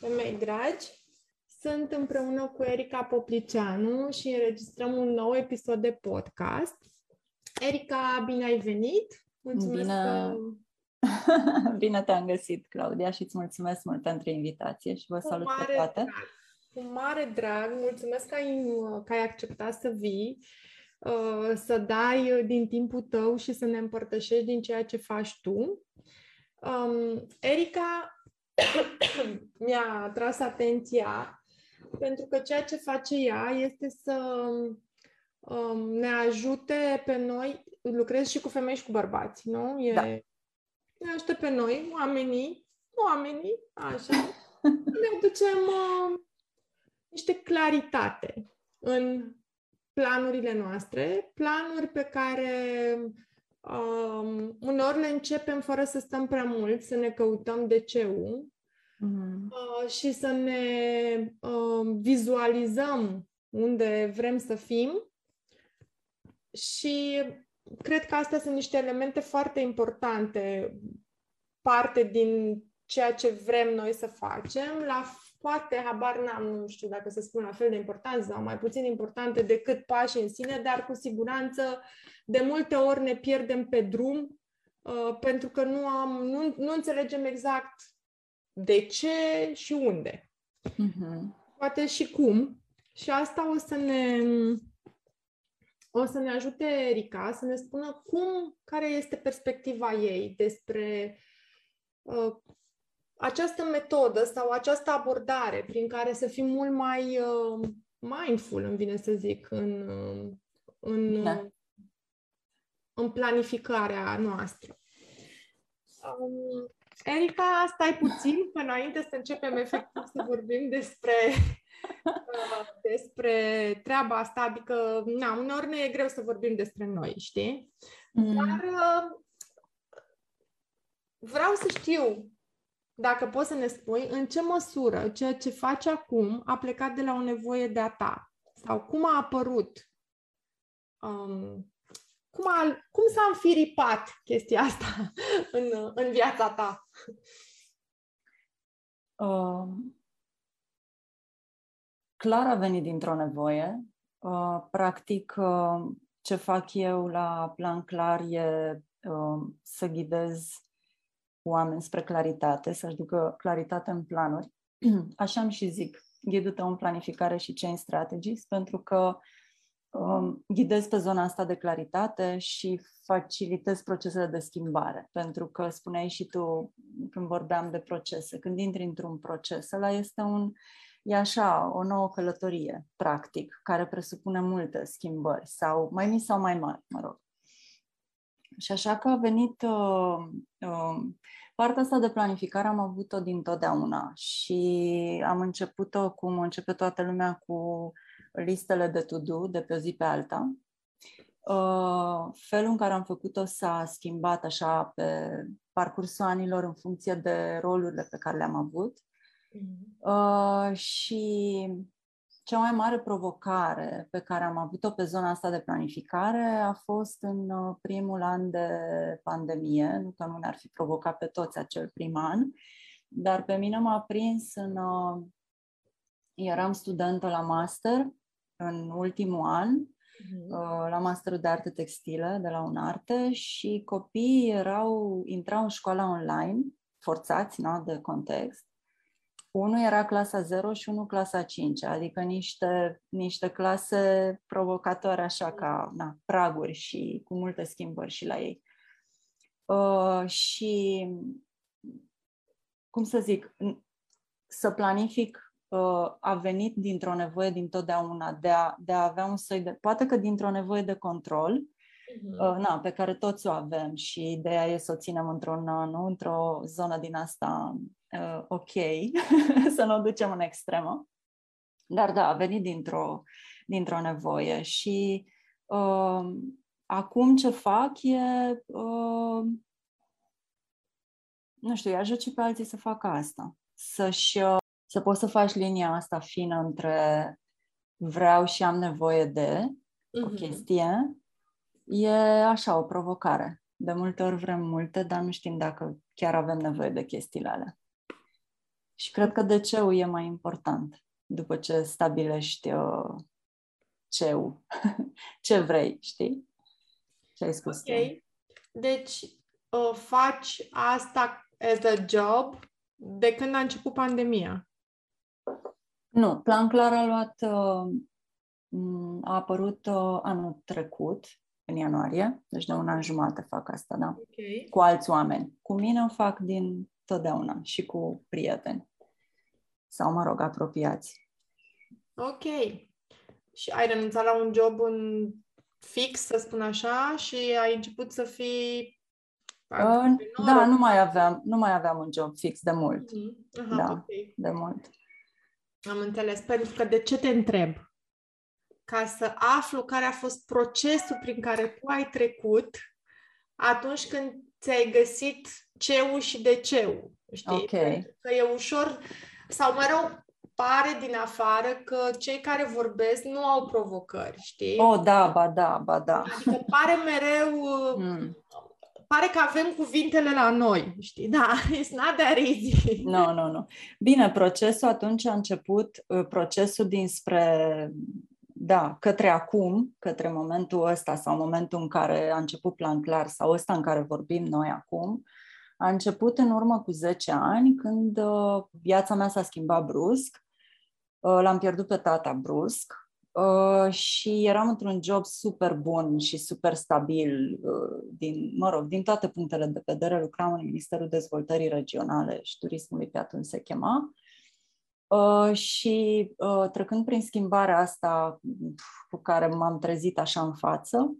femei dragi! Sunt împreună cu Erica Poplicianu și înregistrăm un nou episod de podcast. Erica, bine ai venit! Mulțumesc bine. Că Bine te-am găsit, Claudia, și îți mulțumesc mult pentru invitație și vă cu salut pe toate. Drag. Cu mare drag, mulțumesc că ai, că ai acceptat să vii, uh, să dai din timpul tău și să ne împărtășești din ceea ce faci tu. Um, Erica mi-a tras atenția pentru că ceea ce face ea este să um, ne ajute pe noi, lucrez și cu femei și cu bărbați, nu? E, da. Ne ajută pe noi, oamenii, oamenii, așa, ne aducem uh, niște claritate în planurile noastre, planuri pe care um, uneori le începem fără să stăm prea mult, să ne căutăm de ce mm-hmm. uh, și să ne uh, vizualizăm unde vrem să fim și cred că astea sunt niște elemente foarte importante, parte din ceea ce vrem noi să facem, la poate, habar n-am, nu știu dacă să spun la fel de importante sau mai puțin importante decât pașii în sine, dar cu siguranță de multe ori ne pierdem pe drum uh, pentru că nu, am, nu, nu înțelegem exact de ce și unde. Uh-huh. Poate și cum. Și asta o să ne o să ne ajute Erica să ne spună cum, care este perspectiva ei despre uh, această metodă sau această abordare prin care să fim mult mai uh, mindful, îmi vine să zic, în, uh, în, da. în planificarea noastră. Um, Erica, stai puțin până înainte să începem efectiv să vorbim despre despre treaba asta, adică, na, uneori ne e greu să vorbim despre noi, știi? Mm. Dar uh, vreau să știu dacă poți să ne spui în ce măsură ceea ce faci acum a plecat de la o nevoie de a ta sau cum a apărut, um, cum, a, cum s-a înfiripat chestia asta în, în viața ta? Um, clar a venit dintr-o nevoie. Uh, practic, uh, ce fac eu la plan clar e uh, să ghidez oameni spre claritate, să-și ducă claritate în planuri. Așa îmi și zic, ghidul tău în planificare și change strategies, pentru că um, ghidez pe zona asta de claritate și facilitez procesele de schimbare. Pentru că spuneai și tu când vorbeam de procese, când intri într-un proces, ăla este un e așa, o nouă călătorie, practic, care presupune multe schimbări, sau mai mici sau mai mari, mă rog. Și așa că a venit uh, uh, partea asta de planificare am avut-o din totdeauna și am început-o cum începe toată lumea cu listele de to-do de pe o zi pe alta. Uh, felul în care am făcut-o s-a schimbat așa pe parcursul anilor în funcție de rolurile pe care le-am avut. Uh, și cea mai mare provocare pe care am avut-o pe zona asta de planificare a fost în uh, primul an de pandemie, nu că nu ne-ar fi provocat pe toți acel prim an, dar pe mine m-a prins în... Uh, eram studentă la master în ultimul an, uh-huh. la masterul de arte textile de la Unarte și copiii erau, intrau în școala online, forțați, nu, de context, unul era clasa 0 și unul clasa 5, adică niște, niște clase provocatoare așa ca na, praguri și cu multe schimbări și la ei. Uh, și, cum să zic, să planific uh, a venit dintr-o nevoie din totdeauna de a, de a avea un soi de... Poate că dintr-o nevoie de control, uh-huh. uh, na, pe care toți o avem și ideea e să o ținem într-o, nu, într-o zonă din asta uh, ok, să nu o ducem în extremă. Dar da, a venit dintr-o, dintr-o nevoie și uh, acum ce fac e, uh, nu știu, îi ajut și pe alții să facă asta. Să-și, uh, să poți să faci linia asta fină între vreau și am nevoie de uh-huh. o mhm. chestie, e așa o provocare. De multe ori vrem multe, dar nu știm dacă chiar avem nevoie de chestiile alea. Și cred că de ce e mai important după ce stabilești uh, ce ce vrei, știi? Ce ai spus Ok. Tu? Deci, uh, faci asta as a job de când a început pandemia? Nu, Plan Clar a luat, uh, a apărut uh, anul trecut, în ianuarie, deci de un an jumate fac asta, da? Okay. Cu alți oameni. Cu mine o fac din totdeauna și cu prieteni. Sau, mă rog, apropiați. Ok. Și ai renunțat la un job în fix, să spun așa, și ai început să fii Uh, da, nu mai, aveam, nu mai aveam un job fix de mult. Mm-hmm. Aha, da, okay. de mult. Am înțeles. Pentru că de ce te întreb? Ca să aflu care a fost procesul prin care tu ai trecut atunci când ți-ai găsit ceu și de ceu. Știi? Okay. că e ușor, sau mă rog, pare din afară că cei care vorbesc nu au provocări, știi? Oh, da, ba da, ba da. Adică pare mereu... Mm. Pare că avem cuvintele la noi, știi? Da, it's not that easy. Nu, no, nu, no, nu. No. Bine, procesul atunci a început, uh, procesul dinspre da, către acum, către momentul ăsta sau momentul în care a început plan clar sau ăsta în care vorbim noi acum, a început în urmă cu 10 ani când uh, viața mea s-a schimbat brusc. Uh, l-am pierdut pe tata brusc uh, și eram într-un job super bun și super stabil uh, din, mă rog, din toate punctele de vedere. Lucram în Ministerul Dezvoltării Regionale și Turismului pe atunci se chema. Uh, și uh, trecând prin schimbarea asta cu care m-am trezit așa în față,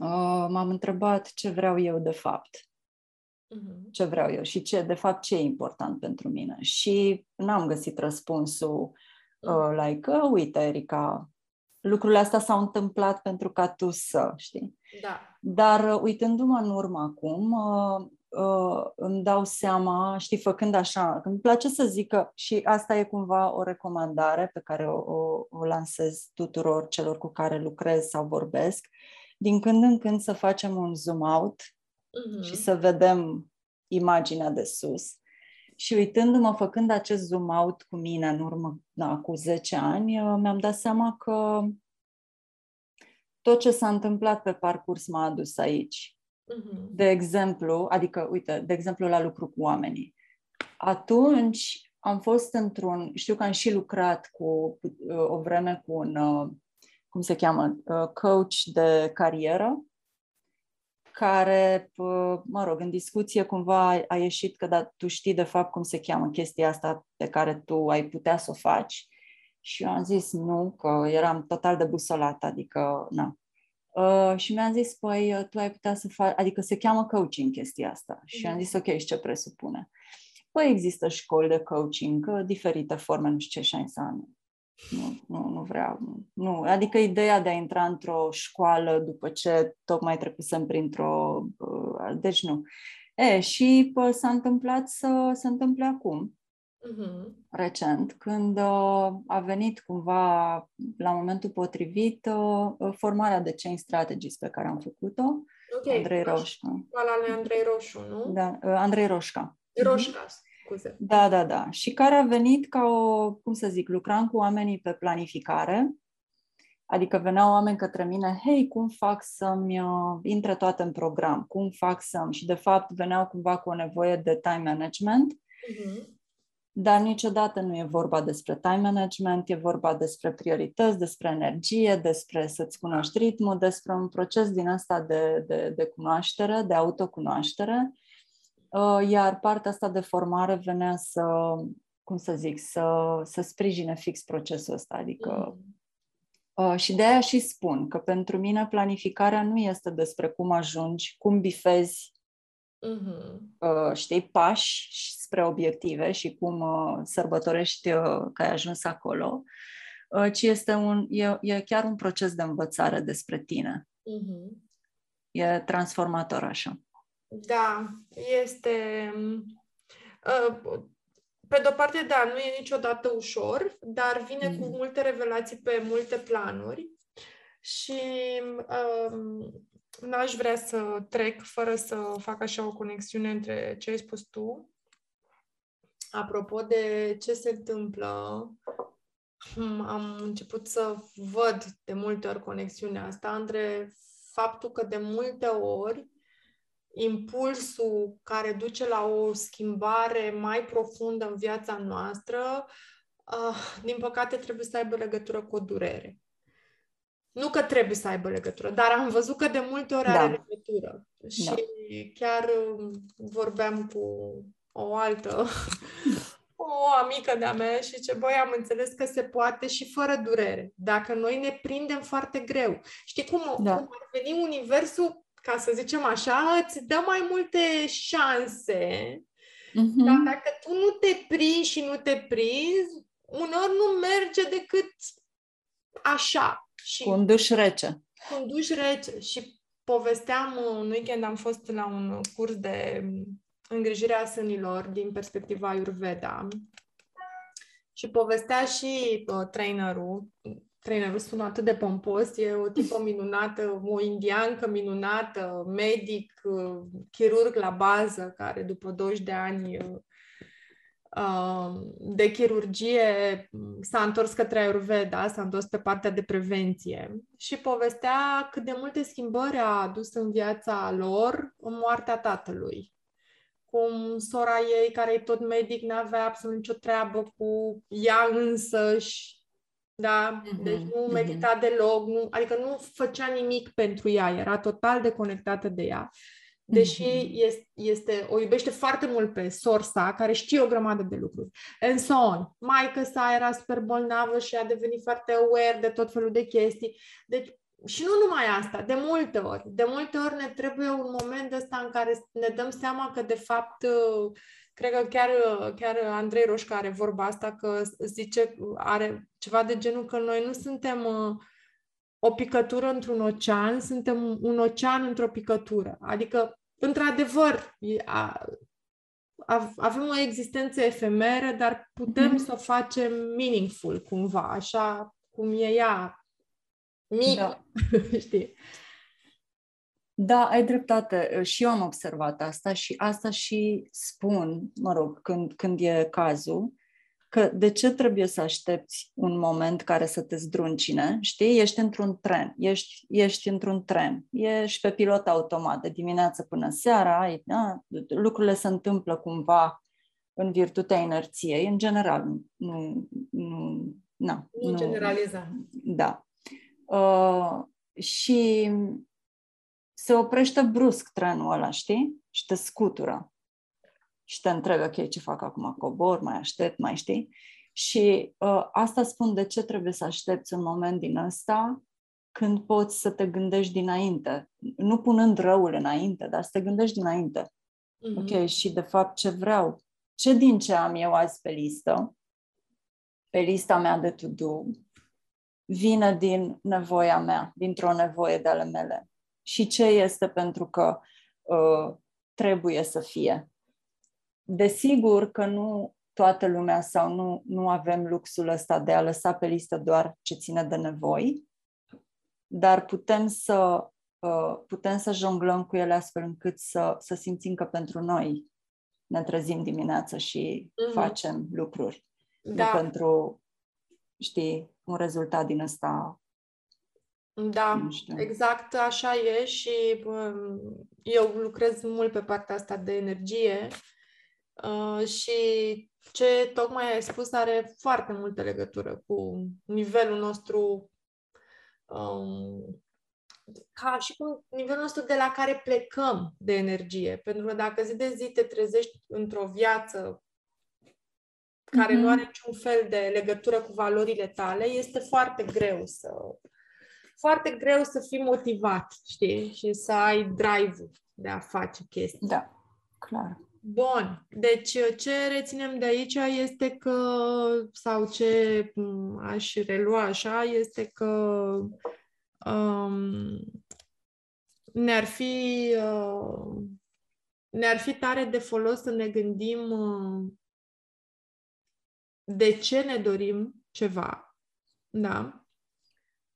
uh, m-am întrebat ce vreau eu de fapt. Uh-huh. Ce vreau eu și ce, de fapt, ce e important pentru mine. Și n-am găsit răspunsul uh, mhm. like, uh, uite, Erica, lucrurile astea s-au întâmplat pentru ca tu să, știi? Da. Dar uh, uitându-mă în urmă acum, uh, uh, îmi dau seama, știi, făcând așa, îmi place să zic că și asta e cumva o recomandare pe care o, o, o lansez tuturor celor cu care lucrez sau vorbesc, din când în când să facem un zoom out uh-huh. și să vedem imaginea de sus. Și uitându-mă, făcând acest zoom out cu mine în urmă, da, cu 10 ani, uh, mi-am dat seama că tot ce s-a întâmplat pe parcurs m-a adus aici. Uh-huh. De exemplu, adică, uite, de exemplu la lucru cu oamenii. Atunci am fost într-un, știu că am și lucrat cu uh, o vreme cu un, uh, cum se cheamă, uh, coach de carieră, care, mă rog, în discuție cumva a ieșit că da, tu știi de fapt cum se cheamă chestia asta pe care tu ai putea să o faci. Și eu am zis nu, că eram total de busolat, adică, na, Uh, și mi-a zis, păi, uh, tu ai putea să faci, adică se cheamă coaching chestia asta. Și am zis, ok, și ce presupune? Păi există școli de coaching, uh, diferite forme, nu știu ce, și înseamnă. Nu, nu, nu vreau. Nu. Adică ideea de a intra într-o școală după ce tocmai trecusem printr-o... Uh, deci nu. E, și pă, s-a întâmplat să se întâmple acum uh-huh. recent, când uh, a venit cumva la momentul potrivit uh, uh formarea de Chain Strategies pe care am făcut-o. Okay. Andrei Roșca. Școala lui Andrei Roșu, nu? Da, uh, Andrei Roșca. Roșca, scuze. Da, da, da. Și care a venit ca o, cum să zic, lucram cu oamenii pe planificare, Adică veneau oameni către mine, hei, cum fac să-mi uh, intre toate în program? Cum fac să-mi... Și de fapt veneau cumva cu o nevoie de time management. Uh-huh. Dar niciodată nu e vorba despre time management, e vorba despre priorități, despre energie, despre să-ți cunoști ritmul, despre un proces din asta de, de, de cunoaștere, de autocunoaștere. Uh, iar partea asta de formare venea să, cum să zic, să, să sprijine fix procesul ăsta. Adică mm. și de aia și spun că pentru mine planificarea nu este despre cum ajungi, cum bifezi, mm-hmm. știi, pași spre obiective și cum uh, sărbătorești uh, că ai ajuns acolo, uh, ci este un, e, e chiar un proces de învățare despre tine. Mm-hmm. E transformator așa. Da, este... Uh, pe de-o parte, da, nu e niciodată ușor, dar vine mm. cu multe revelații pe multe planuri și um, n-aș vrea să trec fără să fac așa o conexiune între ce ai spus tu. Apropo de ce se întâmplă, hmm, am început să văd de multe ori conexiunea asta între faptul că de multe ori impulsul care duce la o schimbare mai profundă în viața noastră, uh, din păcate trebuie să aibă legătură cu o durere. Nu că trebuie să aibă legătură, dar am văzut că de multe ori da. are legătură. Și da. chiar um, vorbeam cu o altă, o amică de-a mea și ce băi, am înțeles că se poate și fără durere. Dacă noi ne prindem foarte greu. Știi cum, da. cum ar veni universul ca să zicem așa, îți dă mai multe șanse. Mm-hmm. Dar dacă tu nu te prinzi și nu te prinzi, uneori nu merge decât așa. Și cu un duș rece. Cu un duș rece. Și povesteam, un weekend am fost la un curs de îngrijire a sânilor din perspectiva Ayurveda și povestea și uh, trainerul trainerul sună atât de pompos, e o tipă minunată, o indiancă minunată, medic, uh, chirurg la bază, care după 20 de ani uh, de chirurgie s-a întors către Ayurveda, s-a întors pe partea de prevenție și povestea cât de multe schimbări a adus în viața lor în moartea tatălui. Cum sora ei, care e tot medic, n-avea absolut nicio treabă cu ea însăși, da? Mm-hmm. Deci nu mhm. medita mm-hmm. deloc, nu, adică nu făcea nimic pentru ea, era total deconectată de ea. Deși mm-hmm. este, este, o iubește foarte mult pe sorsa, care știe o grămadă de lucruri. And so on. Maica sa era super bolnavă și a devenit foarte aware de tot felul de chestii. Deci, și nu numai asta, de multe ori. De multe ori ne trebuie un moment ăsta în care ne dăm seama că, de fapt, Cred că chiar, chiar Andrei Roșca are vorba asta, că zice, are ceva de genul că noi nu suntem uh, o picătură într-un ocean, suntem un ocean într-o picătură. Adică, într-adevăr, avem o existență efemeră, dar putem mm-hmm. să o facem meaningful, cumva, așa cum e ea, mic, da. știi? Da, ai dreptate. Și eu am observat asta și asta și spun, mă rog, când, când e cazul, că de ce trebuie să aștepți un moment care să te zdruncine? Știi, ești într-un tren, ești, ești într-un tren, ești pe pilot automat de dimineață până seara, ai, da, lucrurile se întâmplă cumva în virtutea inerției, în general. Nu, nu, na, nu, nu generaliza. Da. Uh, și se oprește brusc trenul ăla, știi? Și te scutură. Și te întrebi, ok, ce fac acum? Cobor, mai aștept, mai știi? Și uh, asta spun de ce trebuie să aștepți un moment din ăsta când poți să te gândești dinainte. Nu punând răul înainte, dar să te gândești dinainte. Mm-hmm. Ok, și de fapt ce vreau? Ce din ce am eu azi pe listă, pe lista mea de to-do, vine din nevoia mea, dintr-o nevoie de ale mele și ce este pentru că uh, trebuie să fie. Desigur că nu toată lumea sau nu, nu avem luxul ăsta de a lăsa pe listă doar ce ține de nevoi, dar putem să, uh, putem să jonglăm cu ele astfel încât să, să simțim că pentru noi ne trezim dimineața și mm-hmm. facem lucruri. Da. Nu pentru, știi, un rezultat din ăsta da, exact așa e și um, eu lucrez mult pe partea asta de energie uh, și ce tocmai ai spus are foarte multă legătură cu nivelul nostru um, ca și cu nivelul nostru de la care plecăm de energie. Pentru că dacă zi de zi te trezești într-o viață care mm-hmm. nu are niciun fel de legătură cu valorile tale, este foarte greu să foarte greu să fii motivat, știi? Și să ai drive de a face chestii. Da, clar. Bun. Deci ce reținem de aici este că, sau ce m, aș relua așa, este că um, ne-ar fi uh, ne-ar fi tare de folos să ne gândim uh, de ce ne dorim ceva, da?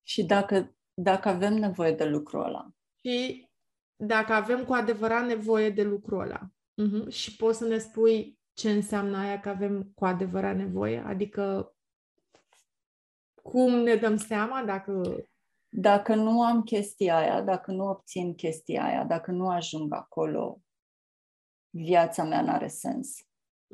Și dacă, dacă avem nevoie de lucrul ăla. Și dacă avem cu adevărat nevoie de lucrul ăla. Uh-huh. Și poți să ne spui ce înseamnă aia că avem cu adevărat nevoie? Adică cum ne dăm seama dacă... Dacă nu am chestia aia, dacă nu obțin chestia aia, dacă nu ajung acolo, viața mea n-are sens.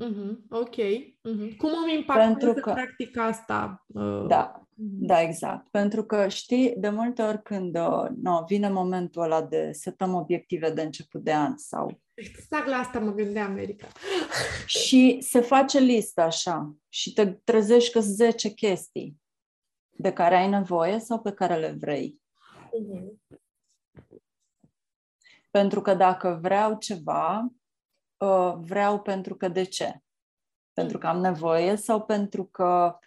Uh-huh. Ok. Uh-huh. Cum îmi impactează Pentru că- practic asta? Uh, Da, mhm. Da, exact. Pentru că știi, de multe ori când uh, no, vine momentul ăla de setăm obiective de început de an sau Exact la asta mă gândeam, America. și se face listă așa și te trezești că 10 chestii de care ai nevoie sau pe care le vrei. Uh-huh. Pentru că dacă vreau ceva, uh, vreau pentru că de ce? Pentru că am nevoie sau pentru că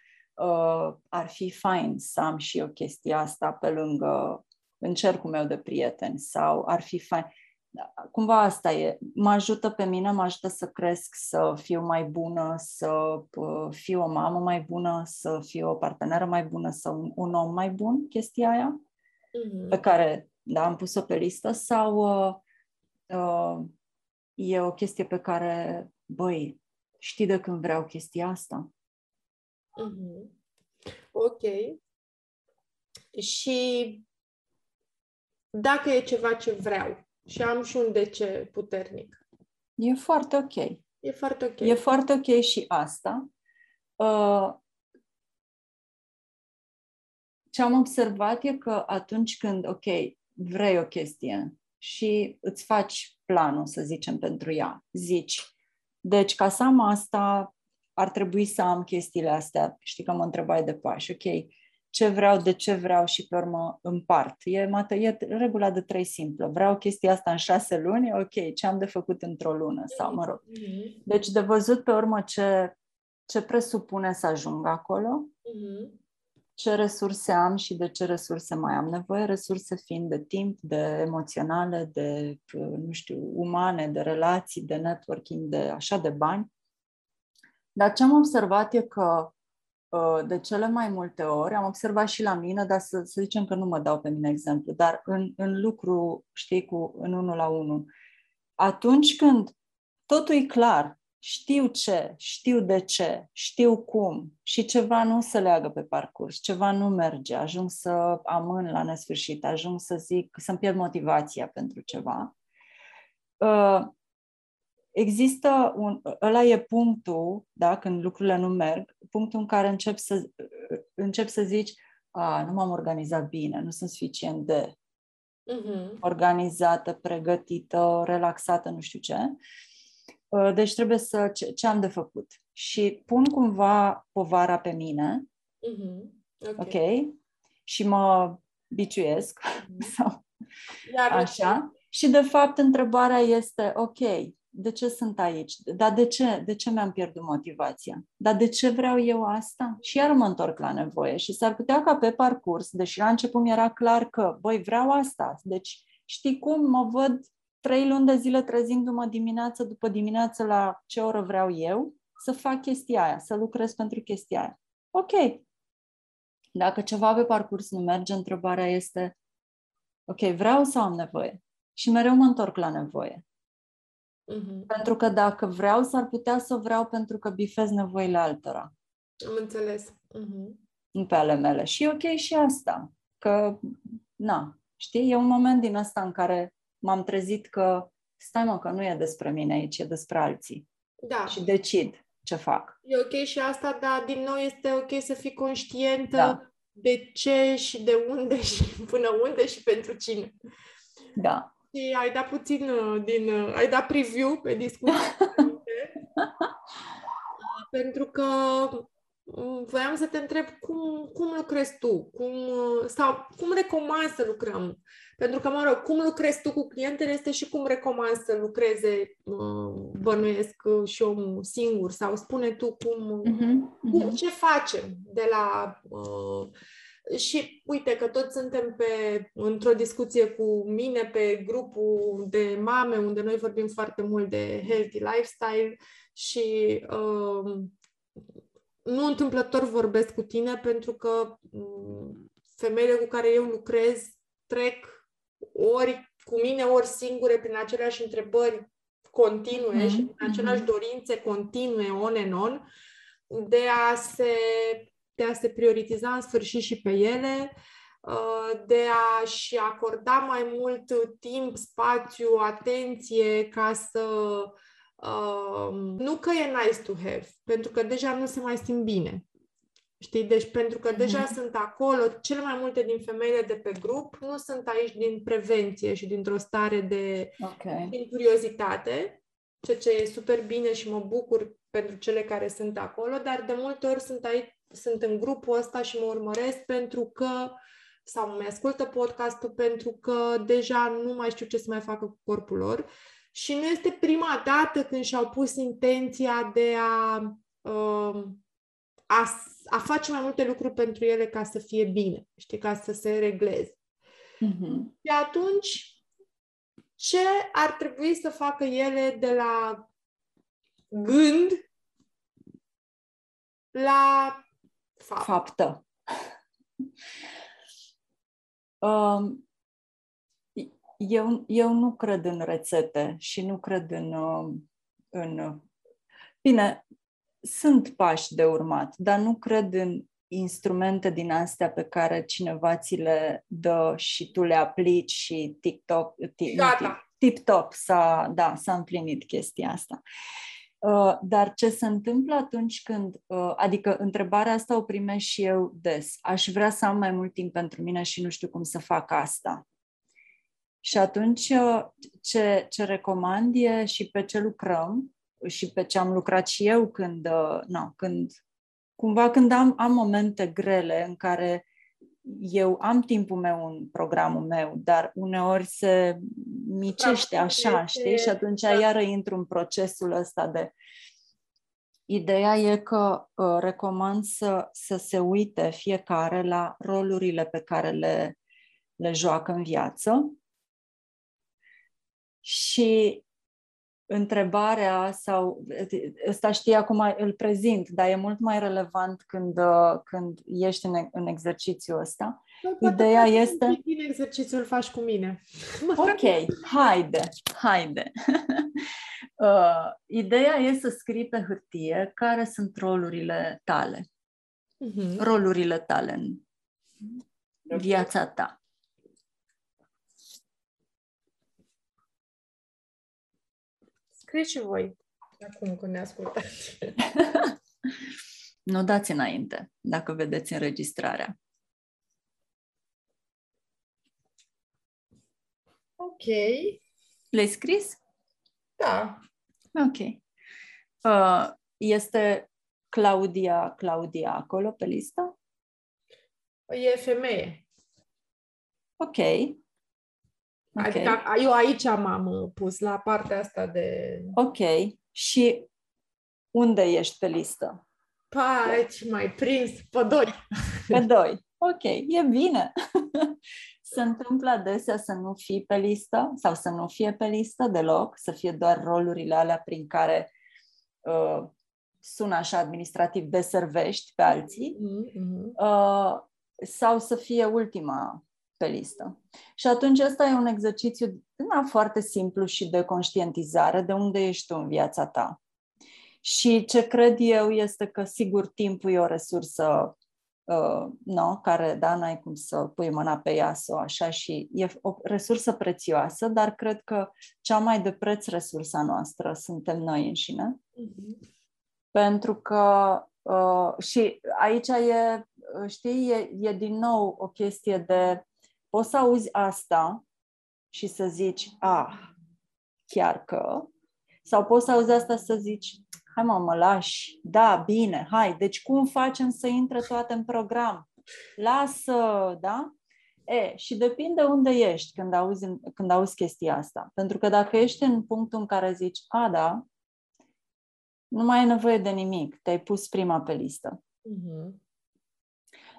uh, ar fi fain să am și eu chestia asta pe lângă în cercul meu de prieteni sau ar fi fain. Da, Cumva asta e. Mă ajută pe mine, mă ajută să cresc, să fiu mai bună, să uh, fiu o mamă mai bună, să fiu o parteneră mai bună, să un, un om mai bun, chestia aia pe Uh-huh. care da, am pus-o pe listă sau uh, uh, e o chestie pe care, băi, știi de când vreau chestia asta? Uh-huh. Ok. Și dacă e ceva ce vreau și am și un de ce puternic, E foarte ok. e foarte ok. E foarte ok și asta. Uh, ce am observat e că atunci când, ok, vrei o chestie și îți faci planul, să zicem, pentru ea, zici, deci ca să am asta, ar trebui să am chestiile astea. Știi că mă întrebai de pași, ok, ce vreau, de ce vreau și pe urmă împart. E, mate- e regula de trei simplă. Vreau chestia asta în șase luni, ok, ce am de făcut într-o lună sau, mă rog, Uh-huh. deci de văzut pe urmă ce, ce presupune să ajung acolo, Uh-huh. ce resurse am și de ce resurse mai am nevoie, resurse fiind de timp, de emoționale, de, nu știu, umane, de relații, de networking, de așa, de bani. Dar ce am observat e că uh, de cele mai multe ori, am observat și la mine, dar să, să zicem că nu mă dau pe mine exemplu, dar în, în lucru, știi, cu, în unul la unul, atunci când totul e clar, știu ce, știu de ce, știu cum și ceva nu se leagă pe parcurs, ceva nu merge, ajung să amân la nesfârșit, ajung să zic, să-mi pierd motivația pentru ceva. Uh, Există un, ăla e punctul, da, când lucrurile nu merg, punctul în care încep să, încep să zici, a, nu m-am organizat bine, nu sunt suficient de Uh-huh. organizată, pregătită, relaxată, nu știu ce. Uh, Deci trebuie să, ce, ce am de făcut? Și pun cumva povara pe mine, Uh-huh. Ok. ok? Și mă biciuiesc sau Iar așa. Și de fapt întrebarea este, ok, de ce sunt aici? Dar de ce? De ce mi-am pierdut motivația? Dar de ce vreau eu asta? Și iar mă întorc la nevoie și s-ar putea ca pe parcurs, deși la început mi era clar că, băi, vreau asta. Deci, știi cum, mă văd trei luni de zile trezindu-mă dimineață după dimineață la ce oră vreau eu, să fac chestia aia, să lucrez pentru chestia aia. Ok. Dacă ceva pe parcurs nu merge, întrebarea este, ok, vreau sau am nevoie? Și mereu mă întorc la nevoie. Uh-huh. Pentru că dacă vreau, s-ar putea să vreau pentru că bifez nevoile altora, Am înțeles. Uh-huh. nu pe ale mele. Și e ok și asta. Că, na, știi, e un moment din ăsta în care m-am trezit că, stai mă, că nu e despre mine aici, e despre alții. Da. Și decid ce fac. E ok și asta, dar din nou este ok să fii conștientă Da. de ce și de unde și până unde și pentru cine. Da. Și ai dat puțin uh, din... uh, ai dat preview pe discuție. pentru că mm, voiam să te întreb cum, cum lucrezi tu, cum, sau cum recomand să lucrăm. Pentru că, mă rog, cum lucrezi tu cu clientele este și cum recomand să lucreze, bănuiesc, și omul singur. Sau spune tu cum, uh-huh, uh-huh. cum ce facem de la... Uh, și uite că toți suntem pe, într-o discuție cu mine pe grupul de mame, unde noi vorbim foarte mult de healthy lifestyle și uh, nu întâmplător vorbesc cu tine pentru că um, femeile cu care eu lucrez trec ori cu mine, ori singure prin aceleași întrebări continue mm-hmm. și prin aceleași dorințe continue, on and on, de a se de a se prioritiza în sfârșit și pe ele, uh, de a-și acorda mai mult timp, spațiu, atenție ca să uh, nu că e nice to have, pentru că deja nu se mai simt bine. Știi? Deci pentru că deja mm-hmm. sunt acolo, cele mai multe din femeile de pe grup nu sunt aici din prevenție și dintr-o stare de okay. din curiozitate, ceea ce e super bine și mă bucur pentru cele care sunt acolo, dar de multe ori sunt aici sunt în grupul ăsta și mă urmăresc pentru că sau mă ascultă podcastul pentru că deja nu mai știu ce să mai facă cu corpul lor. Și nu este prima dată când și-au pus intenția de a, um, a, a face mai multe lucruri pentru ele ca să fie bine, știi, ca să se regleze. Mm-hmm. Și atunci, ce ar trebui să facă ele de la gând la fapt. Faptă. Um, eu, eu nu cred în rețete și nu cred în, um, în. Bine, sunt pași de urmat, dar nu cred în instrumente din astea pe care cineva ți le dă și tu le aplici și TikTok, tip-top s-a, da, s-a împlinit chestia asta. Uh, dar ce se întâmplă atunci când, uh, adică întrebarea asta o primești și eu des, aș vrea să am mai mult timp pentru mine și nu știu cum să fac asta. Și atunci uh, ce, ce recomand e și pe ce lucrăm și pe ce am lucrat și eu când, na, când cumva când am, am momente grele în care eu am timpul meu în programul meu, dar uneori se micește așa, știi? Și atunci da. iară intru în procesul ăsta de... Ideea e că uh, recomand să, să se uite fiecare la rolurile pe care le, le joacă în viață și întrebarea sau ăsta știi acum îl prezint, dar e mult mai relevant când, uh, când ești în, în exercițiul ăsta. Nu, Ideea este... Din exercițiul faci cu mine. Ok, haide, haide. uh, ideea e să scrii pe hârtie care sunt rolurile tale. Uh-huh. Rolurile tale în okay. viața ta. Scrieți și voi acum când ne ascultați. nu dați înainte, dacă vedeți înregistrarea. Ok. Le-ai scris? Da. Ok. Uh, este Claudia, Claudia acolo pe listă? E femeie. Ok. Okay. Adică eu aici m-am uh, pus la partea asta de... Ok. Și unde ești pe listă? Pa, aici mai prins, pe doi. Pe doi. Ok, e bine. Se întâmplă adesea să nu fii pe listă sau să nu fie pe listă deloc, să fie doar rolurile alea prin care uh, sună așa administrativ, deservești pe alții, mm-hmm. uh, sau să fie ultima pe listă. Și atunci ăsta e un exercițiu na, foarte simplu și de conștientizare de unde ești tu în viața ta. Și ce cred eu este că, sigur, timpul e o resursă uh, no, care, da, n-ai cum să pui mâna pe ea sau așa și e o resursă prețioasă, dar cred că cea mai de preț resursa noastră suntem noi înșine. Mm-hmm. Pentru că uh, și aici e, știi, e, e din nou o chestie de poți să auzi asta și să zici, ah, chiar că, sau poți să auzi asta să zici, hai mă, mă lași, da, bine, hai, deci cum facem să intre toate în program? Lasă, da? E, și depinde unde ești când auzi, când auzi chestia asta. Pentru că dacă ești în punctul în care zici, a, da, nu mai ai nevoie de nimic, te-ai pus prima pe listă. Uh-huh.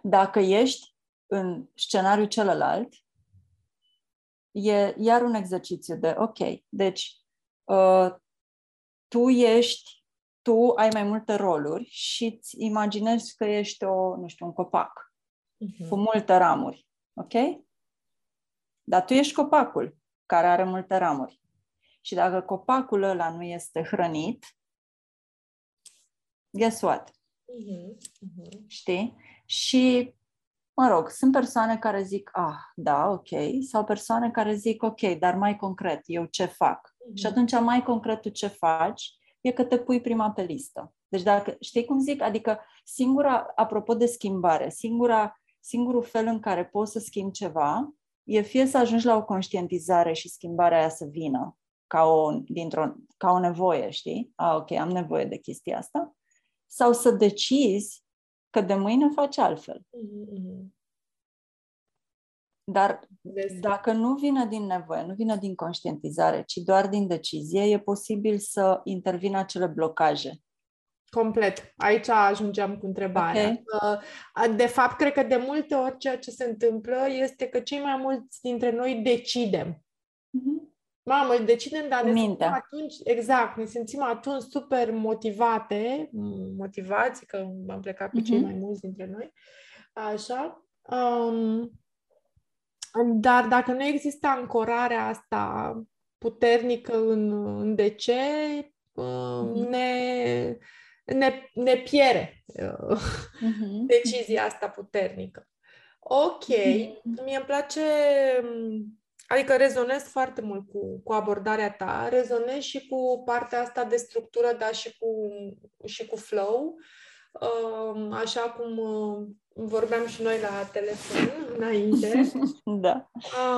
Dacă ești în scenariul celălalt, e iar un exercițiu de, ok, deci uh, tu ești, tu ai mai multe roluri și îți imaginezi că ești o, nu știu, un copac uh-huh. cu multe ramuri, ok? Dar tu ești copacul care are multe ramuri. Și dacă copacul ăla nu este hrănit, guess what? Uh-huh. Uh-huh. Știi? Și mă rog, sunt persoane care zic, ah, da, ok, sau persoane care zic, ok, dar mai concret, eu ce fac? Mm-hmm. Și atunci mai concret tu ce faci e că te pui prima pe listă. Deci dacă, știi cum zic? Adică singura, apropo de schimbare, singura, singurul fel în care poți să schimbi ceva e fie să ajungi la o conștientizare și schimbarea aia să vină ca o, dintr-o, ca o nevoie, știi? Ah, ok, am nevoie de chestia asta. Sau să decizi că de mâine faci altfel. Mm-hmm. Dar dacă nu vine din nevoie, nu vine din conștientizare, ci doar din decizie, e posibil să intervină acele blocaje. Complet. Aici ajungeam cu întrebarea. Okay. De fapt, cred că de multe ori ceea ce se întâmplă este că cei mai mulți dintre noi decidem. Mm-hmm. Mamă, decidem, dar ne simțim atunci, exact, ne simțim atunci super motivate, motivați, că am plecat cu uh-huh. cei mhm. mai mulți dintre noi, așa. Um, dar dacă nu există ancorarea asta puternică în, în de ce, uh-huh. ne, ne, ne piere uh, uh-huh. decizia asta puternică. Ok, uh-huh. mie îmi place Adică rezonez foarte mult cu, cu abordarea ta, rezonez și cu partea asta de structură, dar și cu, și cu flow, um, așa cum uh, vorbeam și noi la telefon înainte. da.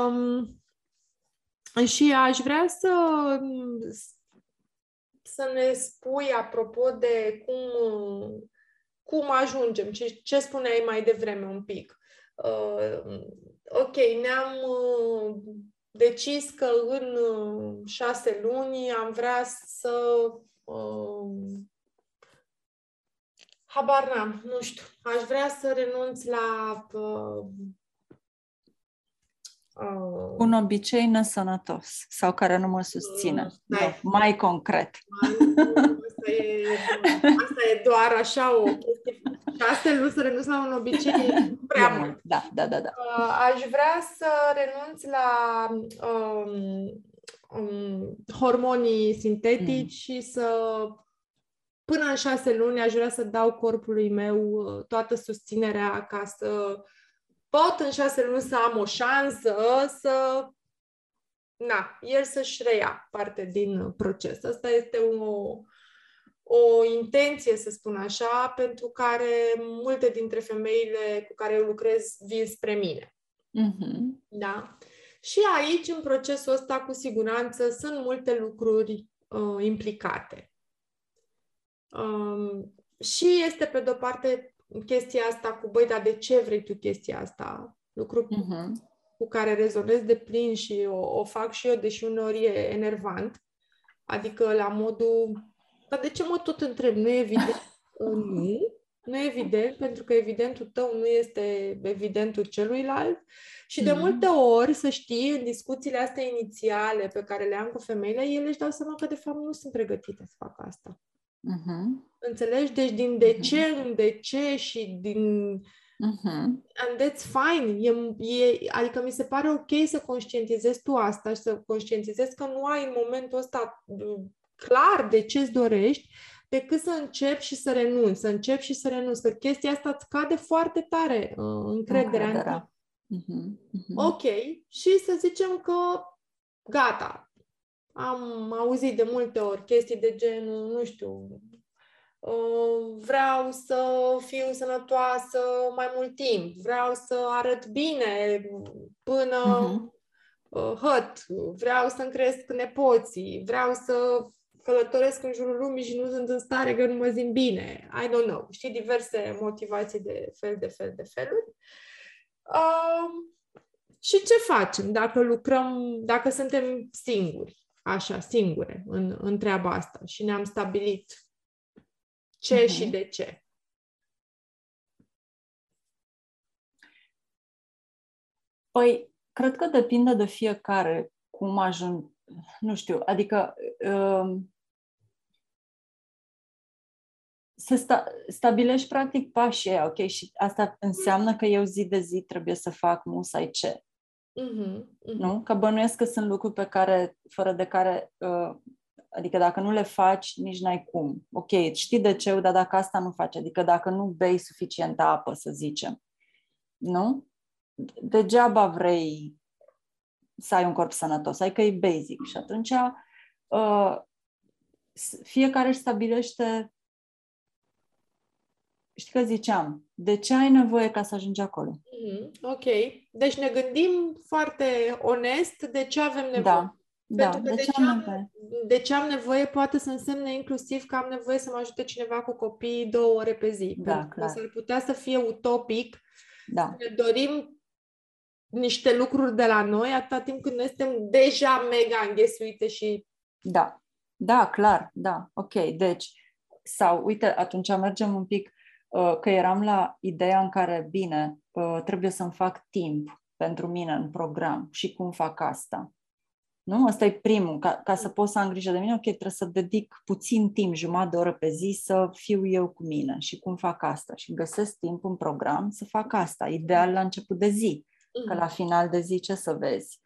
Um, și aș vrea să, să ne spui, apropo de cum, cum ajungem, ce, ce spuneai mai devreme un pic. Uh, ok, ne-am uh, decis că în uh, șase luni am vrea să uh, habar n-am, nu știu, aș vrea să renunț la uh, uh, un obicei nesănătos sau care nu mă susține. Uh, no, mai concret. Asta e, asta e doar așa o chestie șase luni să renunț la un obicei prea mult. Da, da, da, da. Uh, aș vrea să renunț la um, um, hormonii sintetici mm. și să până în șase luni aș vrea să dau corpului meu uh, toată susținerea ca să pot în șase luni să am o șansă să na, el să-și reia parte din proces. Asta este o, o intenție, să spun așa, pentru care multe dintre femeile cu care eu lucrez vin spre mine. Mm-hmm. Da? Și aici, în procesul ăsta, cu siguranță, sunt multe lucruri uh, implicate. Um, și este, pe de-o parte, chestia asta cu, băi, dar de ce vrei tu chestia asta? Lucru mm-hmm. cu care rezonez de plin și o, o fac și eu, deși uneori e enervant. Adică, la modul, dar de ce mă tot întreb? Nu e evident? nu. Nu e evident, pentru că evidentul tău nu este evidentul celuilalt. Și de mm-hmm. multe ori, să știi, în discuțiile astea inițiale pe care le am cu femeile, ele își dau seama că de fapt nu sunt pregătite să facă asta. Mm-hmm. Înțelegi? Deci din de ce mm-hmm. în de ce și din... Mm-hmm. And that's fine. E, e, adică mi se pare ok să conștientizezi tu asta și să conștientizezi că nu ai în momentul ăsta clar de ce îți dorești, decât să începi și să renunți, să începi și să renunți, că chestia asta îți cade foarte tare uh, încrederea în tine. Uh-huh, uh-huh. Ok, și să zicem că gata, am auzit de multe ori chestii de genul, nu știu, uh, vreau să fiu sănătoasă mai mult timp, vreau să arăt bine până uh-huh. hăt, vreau să-mi cresc nepoții, vreau să călătoresc în jurul lumii și nu sunt în stare că nu mă simt bine. I don't know. Știi, diverse motivații de fel de fel de feluri. Uh, și ce facem dacă lucrăm, dacă suntem singuri, așa, singure în, în treaba asta și ne-am stabilit ce uh-huh. și de ce? Păi, cred că depinde de fiecare cum ajung, nu știu, adică uh, să sta, stabilești practic pașii aia, ok? Și asta înseamnă că eu zi de zi trebuie să fac musai ce. Uh-huh, uh-huh. Nu? Că bănuiesc că sunt lucruri pe care, fără de care, uh, adică dacă nu le faci, nici n-ai cum. Ok, știi de ce, dar dacă asta nu faci, adică dacă nu bei suficientă apă, să zicem, nu? Degeaba vrei să ai un corp sănătos, adică e basic. Și atunci uh, fiecare își stabilește știi că ziceam, de ce ai nevoie ca să ajungi acolo? Mm-hmm. Ok. Deci ne gândim foarte onest de ce avem nevoie. Da. Pentru da, că de, ce am nevoie? de ce am nevoie poate să însemne inclusiv că am nevoie să mă ajute cineva cu copii două ore pe zi. Da, pentru clar. că s-ar putea să fie utopic da. să ne dorim niște lucruri de la noi atâta timp când noi suntem deja mega înghesuite și... Da, da, clar, da, ok. Deci, sau, uite, atunci mergem un pic Uh, că eram la ideea în care, bine, uh, trebuie să-mi fac timp pentru mine în program și cum fac asta. Nu? Asta e primul. Ca, ca să pot să am grijă de mine, ok, trebuie să dedic puțin timp, jumătate de oră pe zi, să fiu eu cu mine și cum fac asta. Și găsesc timp în program să fac asta. Ideal la început de zi. Că mhm. la final de zi ce să vezi?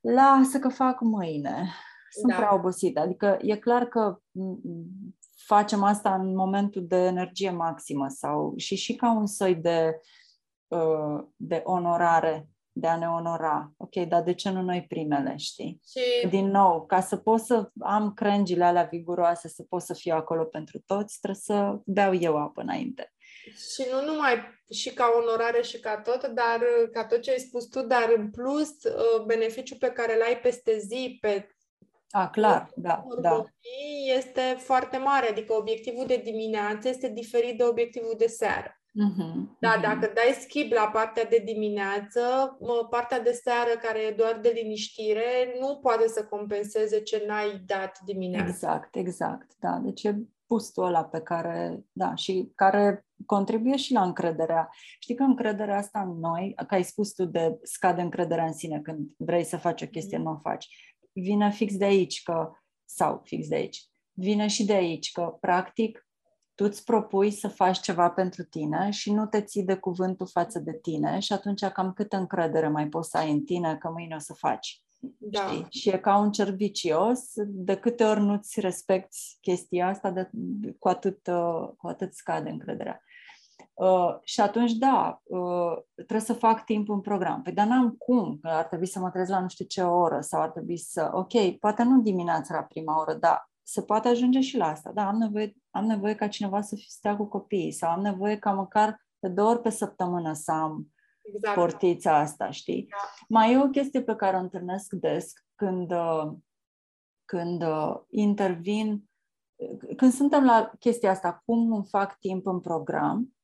Lasă că fac mâine. Sunt da. prea obosită. Adică e clar că facem asta în momentul de energie maximă sau și și ca un soi de, uh, de onorare, de a ne onora. Ok, dar de ce nu noi primele, știi? Și... Din nou, ca să pot să am crengile alea viguroase, să pot să fiu acolo pentru toți, trebuie să beau eu apă înainte. Și nu numai și ca onorare și ca tot, dar ca tot ce ai spus tu, dar în plus uh, beneficiul pe care îl ai peste zi, pe a, clar, da, da. Este foarte mare, adică obiectivul de dimineață este diferit de obiectivul de seară. Uh-huh, da, uh-huh. dacă dai skip la partea de dimineață, partea de seară, care e doar de liniștire, nu poate să compenseze ce n-ai dat dimineața. Exact, exact, da. Deci e pustul ăla pe care, da, și care contribuie și la încrederea. Știi că încrederea asta în noi, că ai spus tu de scade încrederea în sine când vrei să faci o chestie, mm. nu o faci vine fix de aici, că, sau fix de aici, vine și de aici, că practic tu îți propui să faci ceva pentru tine și nu te ții de cuvântul față de tine și atunci cam câtă încredere mai poți să ai în tine că mâine o să faci. Da. Știi? Și e ca un cerc vicios, de câte ori nu-ți respecti chestia asta, de, cu, atât, uh, cu atât scade încrederea. Uh, și atunci, da, uh, trebuie să fac timp în program. Păi, dar n-am cum, că ar trebui să mă trezesc la nu știu ce oră sau ar trebui să... Ok, poate nu dimineața la prima oră, dar se poate ajunge și la asta. Da, am nevoie, am nevoie ca cineva să stea cu copiii sau am nevoie ca măcar de două ori pe săptămână să am exact. portița asta, știi? Da. Mai e o chestie pe care o întâlnesc des când, uh, când uh, intervin, când suntem la chestia asta, cum îmi fac timp în program,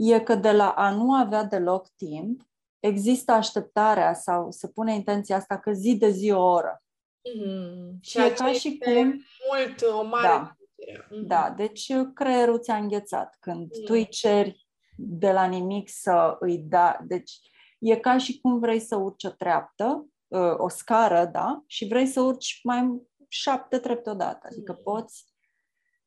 e că de la a nu avea deloc timp, există așteptarea sau se pune intenția asta că zi de zi o oră. Mm-hmm. Și e ca și cum... mult, o mare... Da, mm-hmm. da, deci creierul ți-a înghețat. Când mm-hmm. tu îi ceri de la nimic să îi da... Deci e ca și cum vrei să urci o treaptă, ă, o scară, da? Și vrei să urci mai șapte trepte odată. Adică mm-hmm. poți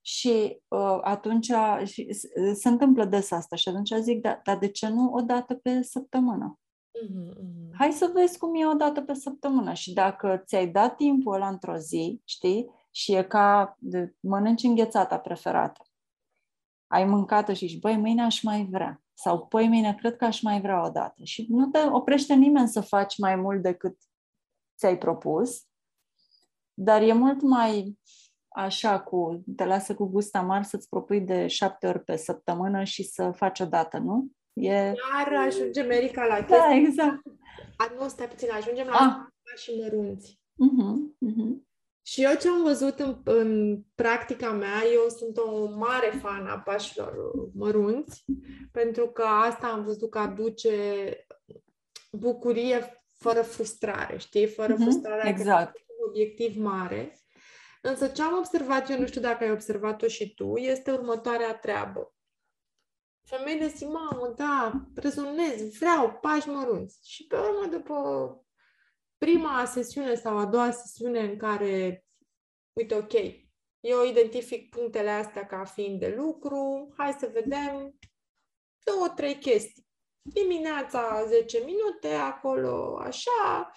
și uh, atunci și, se întâmplă des asta și atunci zic, da, dar de ce nu o dată pe săptămână? Mm-hmm. Hai să vezi cum e o dată pe săptămână și dacă ți-ai dat timpul ăla într-o zi, știi, și e ca de mănânci înghețata preferată. Ai mâncat și zici, băi, mâine aș mai vrea. Sau, păi, mâine cred că aș mai vrea o dată. Și nu te oprește nimeni să faci mai mult decât ți-ai propus, dar e mult mai așa cu, te lasă cu gust amar să-ți propui de șapte ori pe săptămână și să faci o dată, nu? E... Iar ajungem, Erica, la chestia. Da, exact. A, nu, stai puțin, ajungem la ah. și mărunți. Uh-huh, uh-huh. Și eu ce am văzut în, în practica mea, eu sunt o mare fan a pașilor mărunți, pentru că asta am văzut că aduce bucurie fără frustrare, știi? Fără mm-hmm, frustrarea exact. un obiectiv mare. Însă ce am observat eu, nu știu dacă ai observat-o și tu, este următoarea treabă. Femeile zic, mamă, da, rezonez, vreau pași mărunți. Și pe urmă, după prima sesiune sau a doua sesiune în care, uite, ok, eu identific punctele astea ca fiind de lucru, hai să vedem două, trei chestii. Dimineața 10 minute, acolo așa,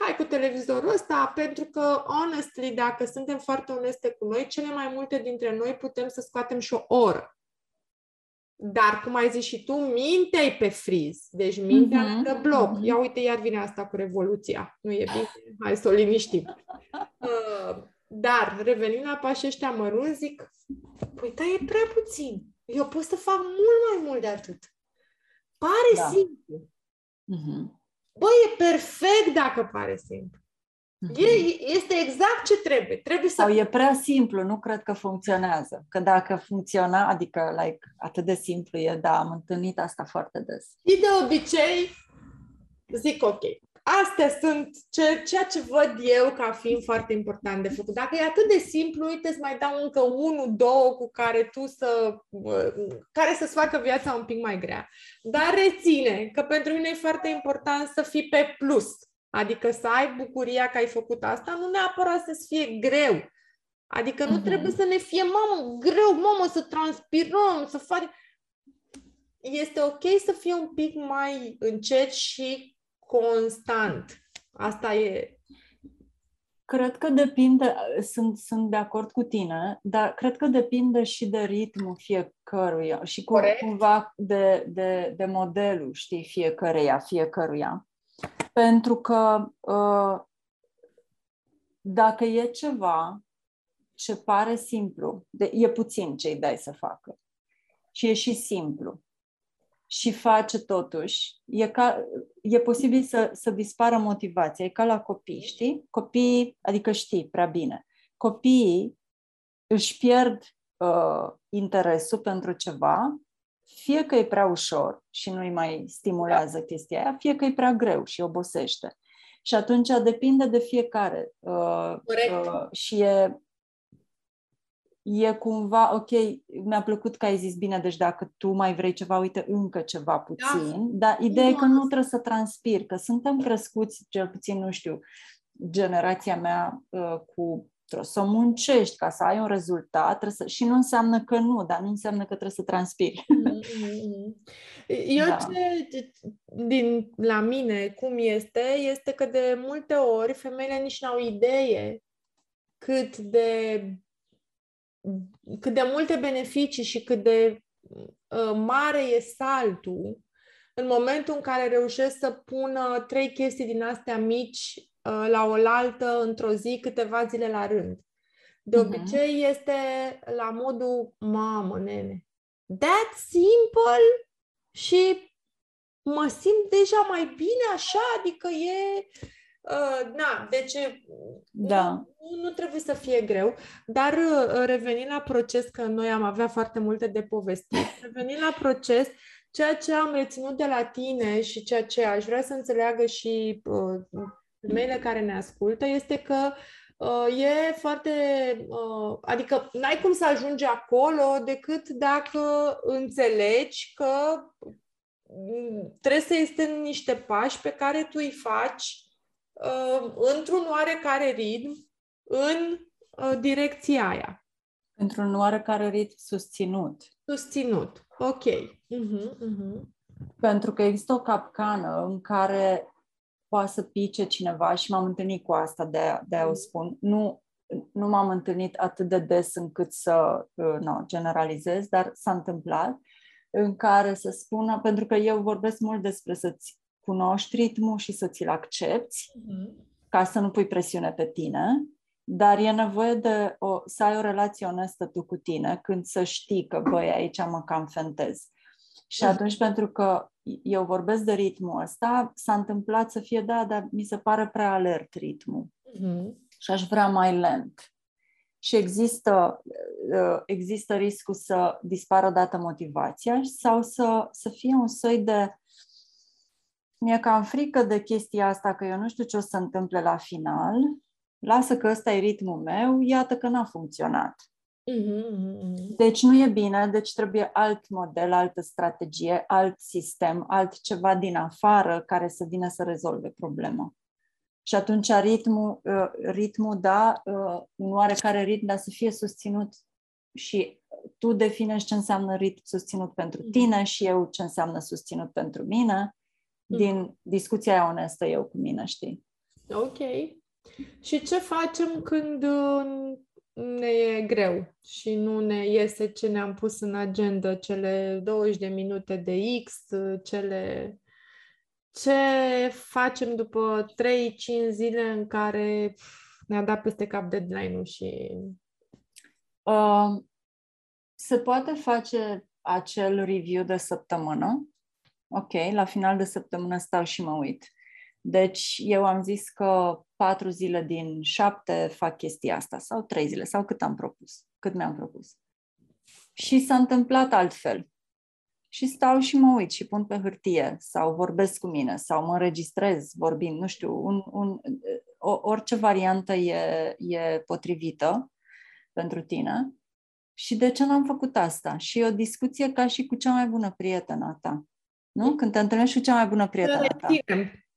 hai cu televizorul ăsta, pentru că, honestly, dacă suntem foarte oneste cu noi, cele mai multe dintre noi putem să scoatem și o oră. Dar, cum ai zis și tu, mintea pe friz. Deci mintea mm-hmm. bloc. Ia uite, iar vine asta cu revoluția. Nu e bine? Hai să o liniștim. Uh, dar, revenind la pașii ăștia mărunți, zic, păi da, e prea puțin. Eu pot să fac mult mai mult de atât. Pare da. simplu. Mm-hmm. Băi, e perfect dacă pare simplu. Mm-hmm. E, este exact ce trebuie. Trebuie să... Sau e prea simplu, nu cred că funcționează. Că dacă funcționa, adică like, atât de simplu e, da, am întâlnit asta foarte des. Și de obicei zic ok. Astea sunt ce, ceea ce văd eu ca fiind foarte important de făcut. Dacă e atât de simplu, uite, îți mai dau încă unul, două cu care tu să... care să-ți facă viața un pic mai grea. Dar reține că pentru mine e foarte important să fii pe plus Adică să ai bucuria că ai făcut asta, nu neapărat să-ți fie greu. Adică nu uh-huh. trebuie să ne fie, mamă, greu, mamă, să transpirăm, să facem... Este ok să fie un pic mai încet și constant. Asta e. Cred că depinde, sunt, sunt de acord cu tine, dar cred că depinde și de ritmul fiecăruia și cu, cumva de, de, de modelul, știi, fiecăreia, fiecăruia. Pentru că uh, dacă e ceva ce pare simplu, de, e puțin ce îi dai să facă și e și simplu și face totuși, e, ca, e posibil să, să dispară motivația. E ca la copii, știi? Copiii, adică știi prea bine, copiii își pierd uh, interesul pentru ceva fie că e prea ușor și nu-i mai stimulează chestia aia, fie că e prea greu și obosește. Și atunci depinde de fiecare. Uh, uh, și e, e cumva, ok, mi-a plăcut că ai zis bine, deci dacă tu mai vrei ceva, uite, încă ceva puțin, da. dar ideea e că nu trebuie să transpir, că suntem crescuți, cel puțin, nu știu, generația mea uh, cu trebuie să muncești ca să ai un rezultat să... și nu înseamnă că nu, dar nu înseamnă că trebuie să transpiri. Mm-hmm. Eu da. ce, din la mine, cum este, este că de multe ori femeile nici n-au idee cât de cât de multe beneficii și cât de uh, mare e saltul în momentul în care reușesc să pună trei chestii din astea mici Uh, la oaltă într-o zi câteva zile la rând. De uh-huh. obicei este la modul, mamă, nene, that simple și mă simt deja mai bine așa, adică e... Uh, na, deci da. nu, nu trebuie să fie greu, dar uh, revenind la proces, că noi am avea foarte multe de povestit, revenind la proces, ceea ce am reținut de la tine și ceea ce aș vrea să înțeleagă și uh, femeile care ne ascultă este că uh, e foarte. Uh, adică n-ai cum să ajungi acolo decât dacă înțelegi că mm, trebuie să este niște pași pe care tu îi faci uh, într-un oarecare ritm în uh, direcția aia. Într-un oarecare ritm susținut. Susținut. Ok. Uh-huh, uh-huh. Pentru că există o capcană în care poate să pice cineva și m-am întâlnit cu asta, de, de a o mm. spun. Nu, nu m-am întâlnit atât de des încât să uh, no, generalizez, dar s-a întâmplat în care să spună, pentru că eu vorbesc mult despre să-ți cunoști ritmul și să ți-l accepti, mm-hmm. ca să nu pui presiune pe tine, dar e nevoie de o, să ai o relație onestă tu cu tine când să știi că, băi, aici mă cam fentez. Și mm. atunci, pentru că eu vorbesc de ritmul ăsta, s-a întâmplat să fie, da, dar mi se pare prea alert ritmul. Mm-hmm. și aș vrea mai lent. Și există, uh, există riscul să dispară odată motivația sau să, să fie un soi de mi-e cam frică de chestia asta, că eu nu știu ce o să întâmple la final, lasă că ăsta e ritmul meu, iată că n-a funcționat. Mm-hmm. Deci nu e bine, deci trebuie alt model, altă strategie, alt sistem, altceva din afară care să vină să rezolve problema. Și atunci ritmul, uh, ritmul da, uh, un oarecare ritm, dar să fie susținut și tu definești ce înseamnă ritm susținut pentru mm-hmm. tine și eu ce înseamnă susținut pentru mine din mm-hmm. discuția aia onestă eu cu mine, știi? Ok. Și ce facem când uh, ne e greu și nu ne iese ce ne-am pus în agenda, cele 20 de minute de X, cele... Ce facem după 3-5 zile în care ne-a dat peste cap deadline-ul și... Uh, se poate face acel review de săptămână. Ok, la final de săptămână stau și mă uit. Deci eu am zis că patru zile din șapte fac chestia asta, sau trei zile, sau cât am propus, cât mi-am propus. Și s-a întâmplat altfel. Și stau și mă uit și pun pe hârtie, sau vorbesc cu mine, sau mă înregistrez vorbind, nu știu, un, un, o, orice variantă e, e potrivită pentru tine. Și de ce n-am făcut asta? Și e o discuție ca și cu cea mai bună prietenă ta. Nu? Când te întâlnești cu cea mai bună prietenă ta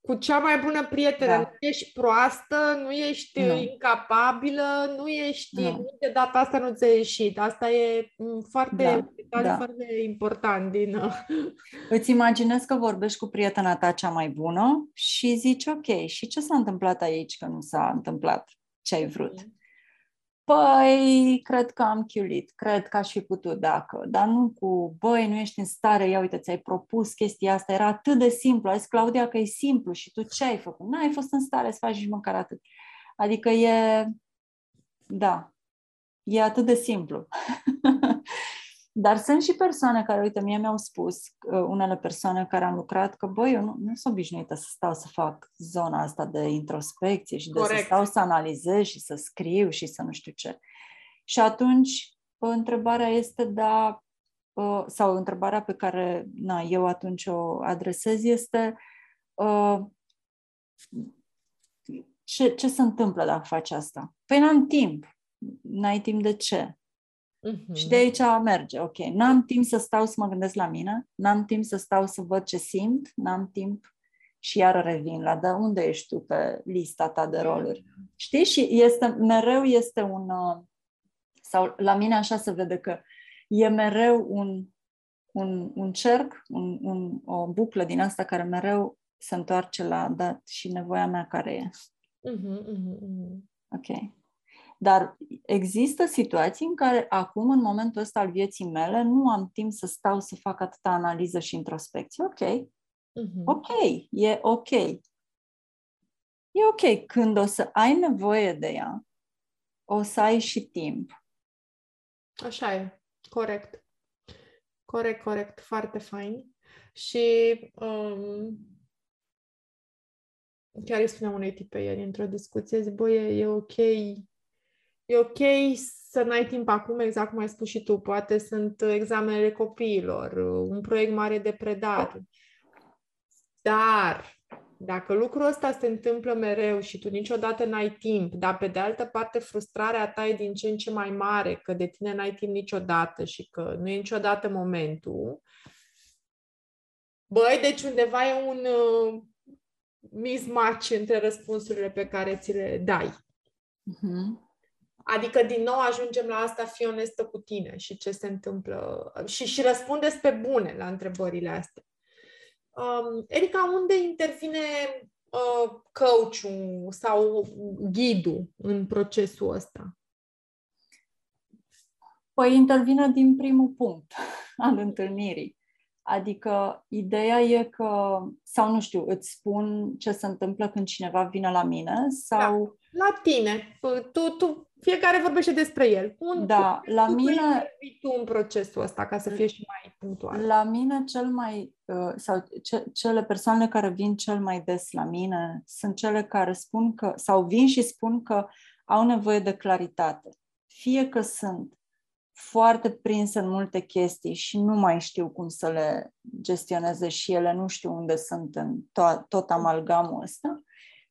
cu cea mai bună prietenă. Da. Nu ești proastă, nu ești nu. incapabilă, nu ești... Nu. De data asta nu ți-a ieșit. Asta e mm, foarte, da. da. foarte important. Din... Îți imaginezi că vorbești cu prietena ta cea mai bună și zici, ok, și ce s-a întâmplat aici că nu s-a întâmplat ce ai vrut? Mm. Păi, cred că am chiulit, cred că aș fi putut dacă, dar nu cu, băi, nu ești în stare, ia uite, ți-ai propus chestia asta, era atât de simplu, ai zis, Claudia, că e simplu și tu ce ai făcut? N-ai fost în stare să faci nici măcar atât. Adică e, da, e atât de simplu. Dar sunt și persoane care, uite, mie mi-au spus, uh, unele persoane care am lucrat, că, băi, eu nu, nu sunt obișnuită să stau să fac zona asta de introspecție și de Corect. să stau să analizez și să scriu și să nu știu ce. Și atunci, întrebarea este, da, uh, sau întrebarea pe care na, eu atunci o adresez este uh, ce, ce se întâmplă dacă faci asta? Păi n-am timp. N-ai timp de ce? Uh-huh. Și de aici merge, ok. N-am timp să stau să mă gândesc la mine, n-am timp să stau să văd ce simt, n-am timp și iar revin la de unde ești tu pe lista ta de roluri. Știi? Și este, mereu este un, uh, sau la mine așa se vede că e mereu un, un, un cerc, un, un, o buclă din asta care mereu se întoarce la dat și nevoia mea care e. Uh-huh, uh-huh. Ok. Dar există situații în care acum, în momentul ăsta al vieții mele, nu am timp să stau să fac atâta analiză și introspecție. Ok. Uh-huh. Ok. E ok. E ok. Când o să ai nevoie de ea, o să ai și timp. Așa e. Corect. Corect, corect. Foarte fain. Și um, chiar îi spuneam unei tipe ieri într-o discuție, zic, băi, e, e ok e ok să n-ai timp acum, exact cum ai spus și tu, poate sunt examenele copiilor, un proiect mare de predat. Dar dacă lucrul ăsta se întâmplă mereu și tu niciodată n-ai timp, dar pe de altă parte frustrarea ta e din ce în ce mai mare, că de tine n-ai timp niciodată și că nu e niciodată momentul, băi, deci undeva e un uh, mismatch între răspunsurile pe care ți le dai. Uh-huh. Adică, din nou, ajungem la asta, fi onestă cu tine și ce se întâmplă și, și răspundeți pe bune la întrebările astea. Um, Erica, unde intervine uh, coach-ul sau ghidul în procesul ăsta? Păi intervine din primul punct al întâlnirii. Adică ideea e că, sau nu știu, îți spun ce se întâmplă când cineva vine la mine sau... Da, la tine. Tu, tu fiecare vorbește despre el. Un, da, la mine... tu în procesul ăsta, ca să fie și mai punctual. La mine cel mai, uh, sau ce, cele persoane care vin cel mai des la mine sunt cele care spun că, sau vin și spun că au nevoie de claritate. Fie că sunt foarte prinse în multe chestii și nu mai știu cum să le gestioneze și ele nu știu unde sunt în to- tot amalgamul ăsta,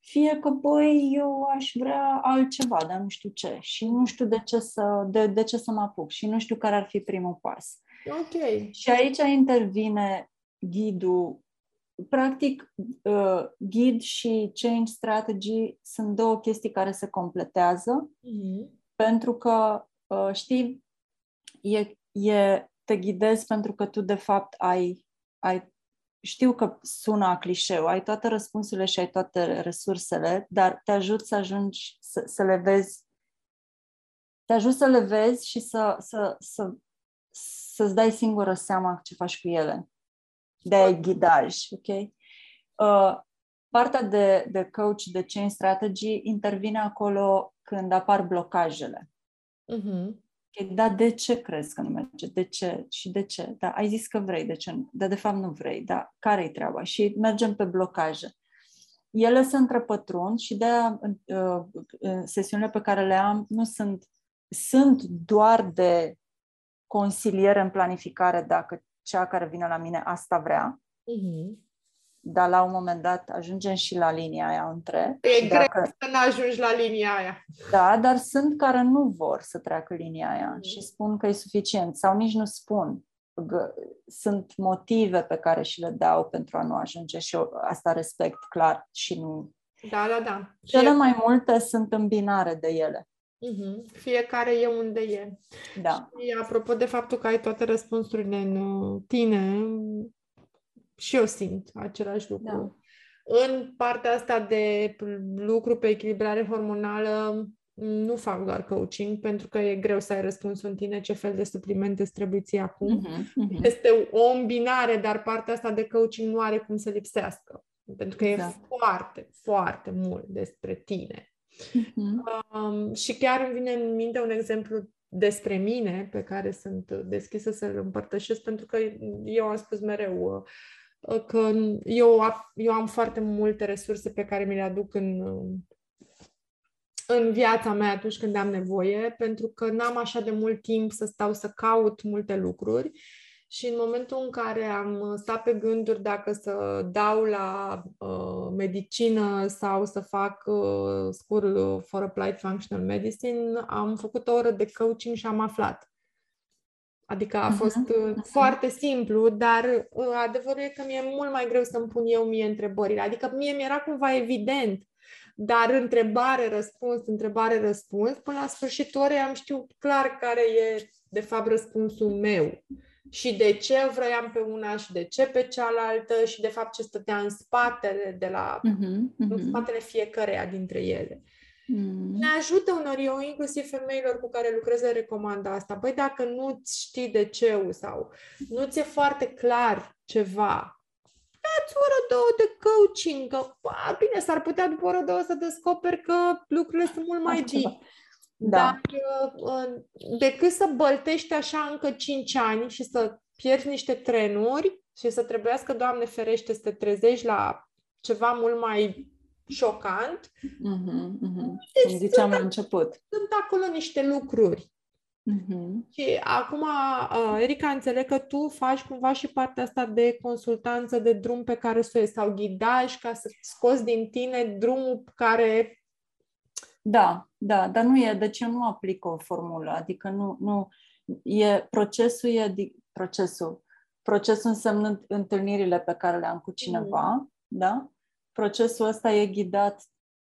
fie că, băi, eu aș vrea altceva, dar nu știu ce și nu știu de ce să, de, de ce să mă apuc și nu știu care ar fi primul pas. Ok. Și aici intervine ghidul. Practic, uh, ghid și change strategy sunt două chestii care se completează, Mm-hmm. pentru că, uh, știi, e, e, te ghidezi pentru că tu, de fapt, ai, ai știu că sună a clișeu, ai toate răspunsurile și ai toate resursele, dar te ajut să ajungi să, să le vezi, te ajut să le vezi și să, să, să, să-ți dai singură seama ce faci cu ele. De ai ghidaj, ok? Uh, partea de, de coach, de change strategy, intervine acolo când apar blocajele. Mm-hmm. Ok, dar de ce crezi că nu merge? De ce? Și de ce? Da, ai zis că vrei, de ce nu? Dar de fapt nu vrei. Da, care-i treaba? Și mergem pe blocaje. Ele se întrepătrund și de uh, sesiunile pe care le am nu sunt, sunt doar de consiliere în planificare dacă cea care vine la mine asta vrea, Mm-hmm. Dar la un moment dat ajungem și la linia aia între. E Dacă- greu să nu ajungi la linia aia. Da, dar sunt care nu vor să treacă linia aia Mhm. și spun că e suficient sau nici nu spun. G- Sunt motive pe care și le dau pentru a nu ajunge și eu asta respect clar și nu. Da, da, da. Cele Fie- mai multe sunt în binare de ele. Mhm. Fiecare e unde e. Da. Și apropo de faptul că ai toate răspunsurile în uh, tine, și eu simt același lucru. Da. În partea asta de lucru pe echilibrare hormonală, nu fac doar coaching, pentru că e greu să ai răspunsul în tine ce fel de suplimente îți trebuie ție acum. Mhm, mhm. Este o îmbinare, dar partea asta de coaching nu are cum să lipsească. Pentru că Exact. e foarte, foarte mult despre tine. Mhm. Um, și chiar îmi vine în minte un exemplu despre mine pe care sunt deschisă să-l împărtășesc pentru că eu am spus mereu uh, că eu, a- eu am foarte multe resurse pe care mi le aduc în, uh, în viața mea atunci când am nevoie, pentru că n-am așa de mult timp să stau să caut multe lucruri și în momentul în care am stat pe gânduri dacă să dau la uh, medicină sau să fac uh, School for Applied Functional Medicine, am făcut o oră de coaching și am aflat. Adică a Mhm, fost uh, foarte simplu, dar uh, adevărul e că mi-e mult mai greu să-mi pun eu mie întrebările. Adică mie mi-era cumva evident, dar întrebare, răspuns, întrebare, răspuns, până la sfârșitul orei am știut clar care e, de fapt, răspunsul meu. Și de ce vroiam pe una și de ce pe cealaltă și, de fapt, ce stătea în spatele, de la, Mhm, în mhm. spatele fiecăreia dintre ele. Mhm. Ne ajută unor, eu inclusiv femeilor cu care lucrez le recomand asta. Băi, dacă nu știi de ce sau nu ți-e foarte clar ceva, dați o oră, două de coaching, că, a, bine, s-ar putea după o oră, două să descoperi că lucrurile sunt mult mai Altceva. deep. Da. Dar uh, decât să băltești așa încă 5 ani și să pierzi niște trenuri și să trebuiască, Doamne ferește, să te trezești la ceva mult mai șocant, Mhm, mhm. Deci Cum ziceam la început. sunt acolo niște lucruri. Mhm. Și acum, uh, Erica, înțeleg că tu faci cumva și partea asta de consultanță, de drum pe care să o iei, sau ghidaj ca să scoți din tine drumul care... Da, da, dar nu e, deci eu nu aplic o formulă, adică nu, nu, e, procesul e, di- procesul, procesul însemnând întâlnirile pe care le am cu cineva, da? Procesul ăsta e ghidat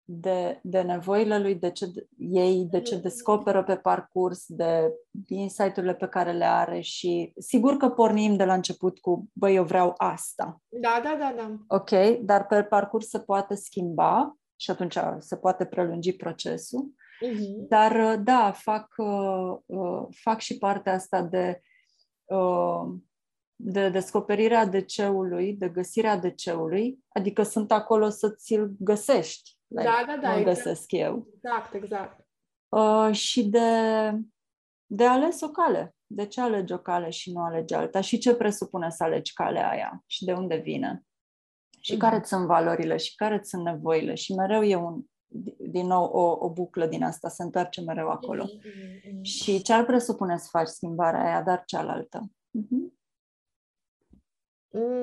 de, de nevoile lui, de ce d- ei, de ce Mhm. descoperă pe parcurs, de insight-urile pe care le are și sigur că pornim de la început cu, băi, eu vreau asta, Da, da, da, da. ok, dar pe parcurs se poate schimba și atunci se poate prelungi procesul. Mhm. Dar uh, da, fac, uh, uh, fac și partea asta de, uh, de descoperirea DC-ului, de găsirea DC-ului, adică sunt acolo să ți-l găsești. Da, da, da, Nu exact. găsesc eu. Exact, exact. Uh, și de, de ales o cale. De ce alegi o cale și nu alegi alta? Și ce presupune să alegi calea aia? Și de unde vine? Și Mhm. care sunt valorile? Și care sunt nevoile? Și mereu e un din nou o, o buclă din asta, se întoarce mereu acolo. Mm-hmm. Și ce ar presupune să faci schimbarea aia, dar cealaltă? Mm-hmm.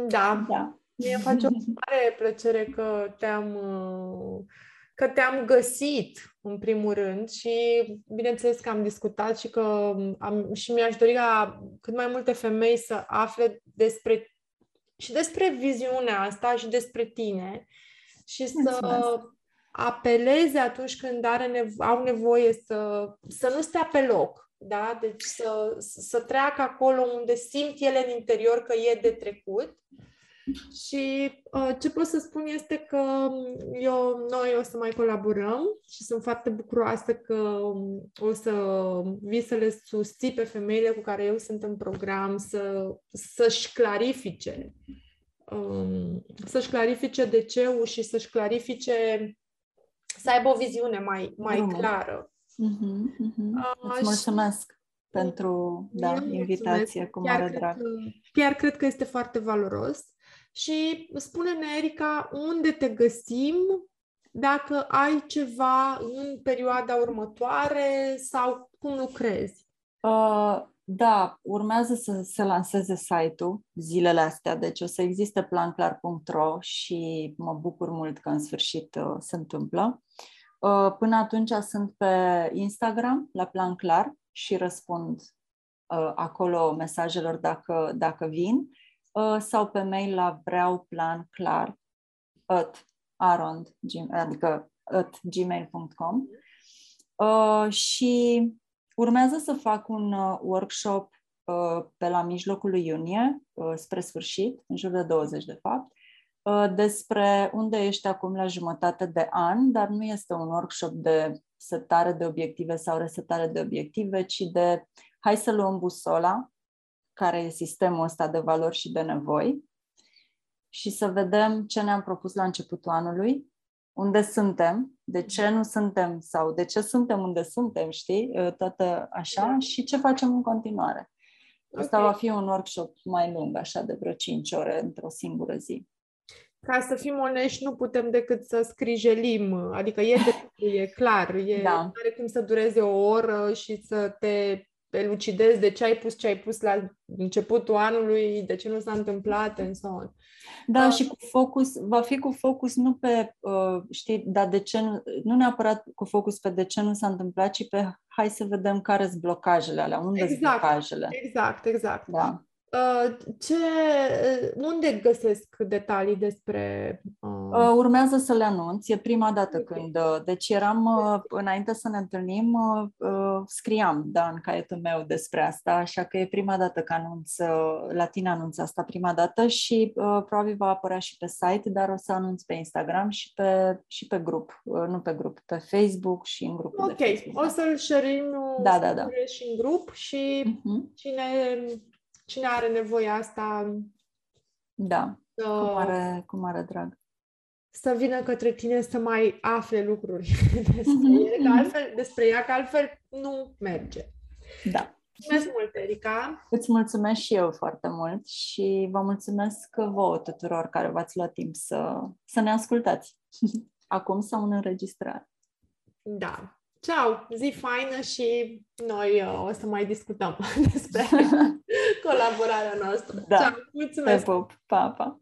Da. da. Mie face o mare plăcere că te-am că te-am găsit, în primul rând, și bineînțeles că am discutat și că am, și mi-aș dori ca cât mai multe femei să afle despre și despre viziunea asta și despre tine și să Mulțumesc. apeleze atunci când are nevo- au nevoie să, să nu stea pe loc, da? Deci să, să treacă acolo unde simt ele în interior că e de trecut și uh, ce pot să spun este că um, eu, noi o să mai colaborăm și sunt foarte bucuroasă că um, o să vii să le susții pe femeile cu care eu sunt în program să, să-și clarifice um, să-și clarifice de ce și să-și clarifice să aibă o viziune mai, mai Drumul. clară. Mm-hmm, mm-hmm. Uh, Îți mulțumesc și... pentru da, invitație, cu mare chiar drag. Cred că, chiar cred că este foarte valoros și spune-ne, Erica, unde te găsim, dacă ai ceva în perioada următoare sau cum lucrezi. Uh, da, urmează să se lanseze site-ul zilele astea, deci o să existe planclar.ro și mă bucur mult că în sfârșit uh, se întâmplă. Uh, până atunci sunt pe Instagram, la Plan Clar, și răspund uh, acolo mesajelor dacă, dacă vin. Uh, sau pe mail la vreau plan clar at arond, adică at gmail.com uh, și urmează să fac un uh, workshop uh, pe la mijlocul lui iunie, uh, spre sfârșit, în jur de 20 de fapt, uh, despre unde ești acum la jumătate de an, dar nu este un workshop de setare de obiective sau resetare de obiective, ci de hai să luăm busola care e sistemul ăsta de valori și de nevoi și să vedem ce ne-am propus la începutul anului, unde suntem, de ce nu suntem sau de ce suntem unde suntem, știi, ă, toată așa, da. și ce facem în continuare. Asta okay. va fi un workshop mai lung, așa, de vreo 5 ore într-o singură zi. Ca să fim onești, nu putem decât să scrijelim, adică e, de, e clar, e, da. are cum să dureze o oră și să te elucidezi de ce ai pus ce ai pus la începutul anului, de ce nu s-a întâmplat, and so on. Da, uh, și cu focus, va fi cu focus nu pe, uh, știi, dar de ce nu, nu neapărat cu focus pe de ce nu s-a întâmplat, ci pe hai să vedem care sunt blocajele alea, unde sunt exact, blocajele. Exact, exact. Da. Uh, ce, uh, unde găsesc detalii despre... Uh... Urmează să le anunț, e prima dată okay. când... Deci eram, înainte să ne întâlnim, scriam, da, în caietul meu despre asta, așa că e prima dată că anunț, la tine anunț asta prima dată și probabil va apărea și pe site, dar o să anunț pe Instagram și pe, și pe grup, nu pe grup, pe Facebook și în grupul Ok, de Facebook, o da. să-l share da, da, da. și în grup și uh-huh. cine cine are nevoie asta... Da, să, cu, mare, cu mare drag. Să vină către tine să mai afle lucruri despre, mm-hmm. ele, că altfel, despre ea, că altfel nu merge. Da. Mulțumesc mult, Erica! Îți mulțumesc și eu foarte mult și vă mulțumesc vouă tuturor care v-ați luat timp să, să ne ascultați acum sau în înregistrare. Da. Ceau! Zi faină și noi uh, o să mai discutăm despre colaborarea noastră. Da. Ciao, mulțumesc! Te pup. Pa, pa!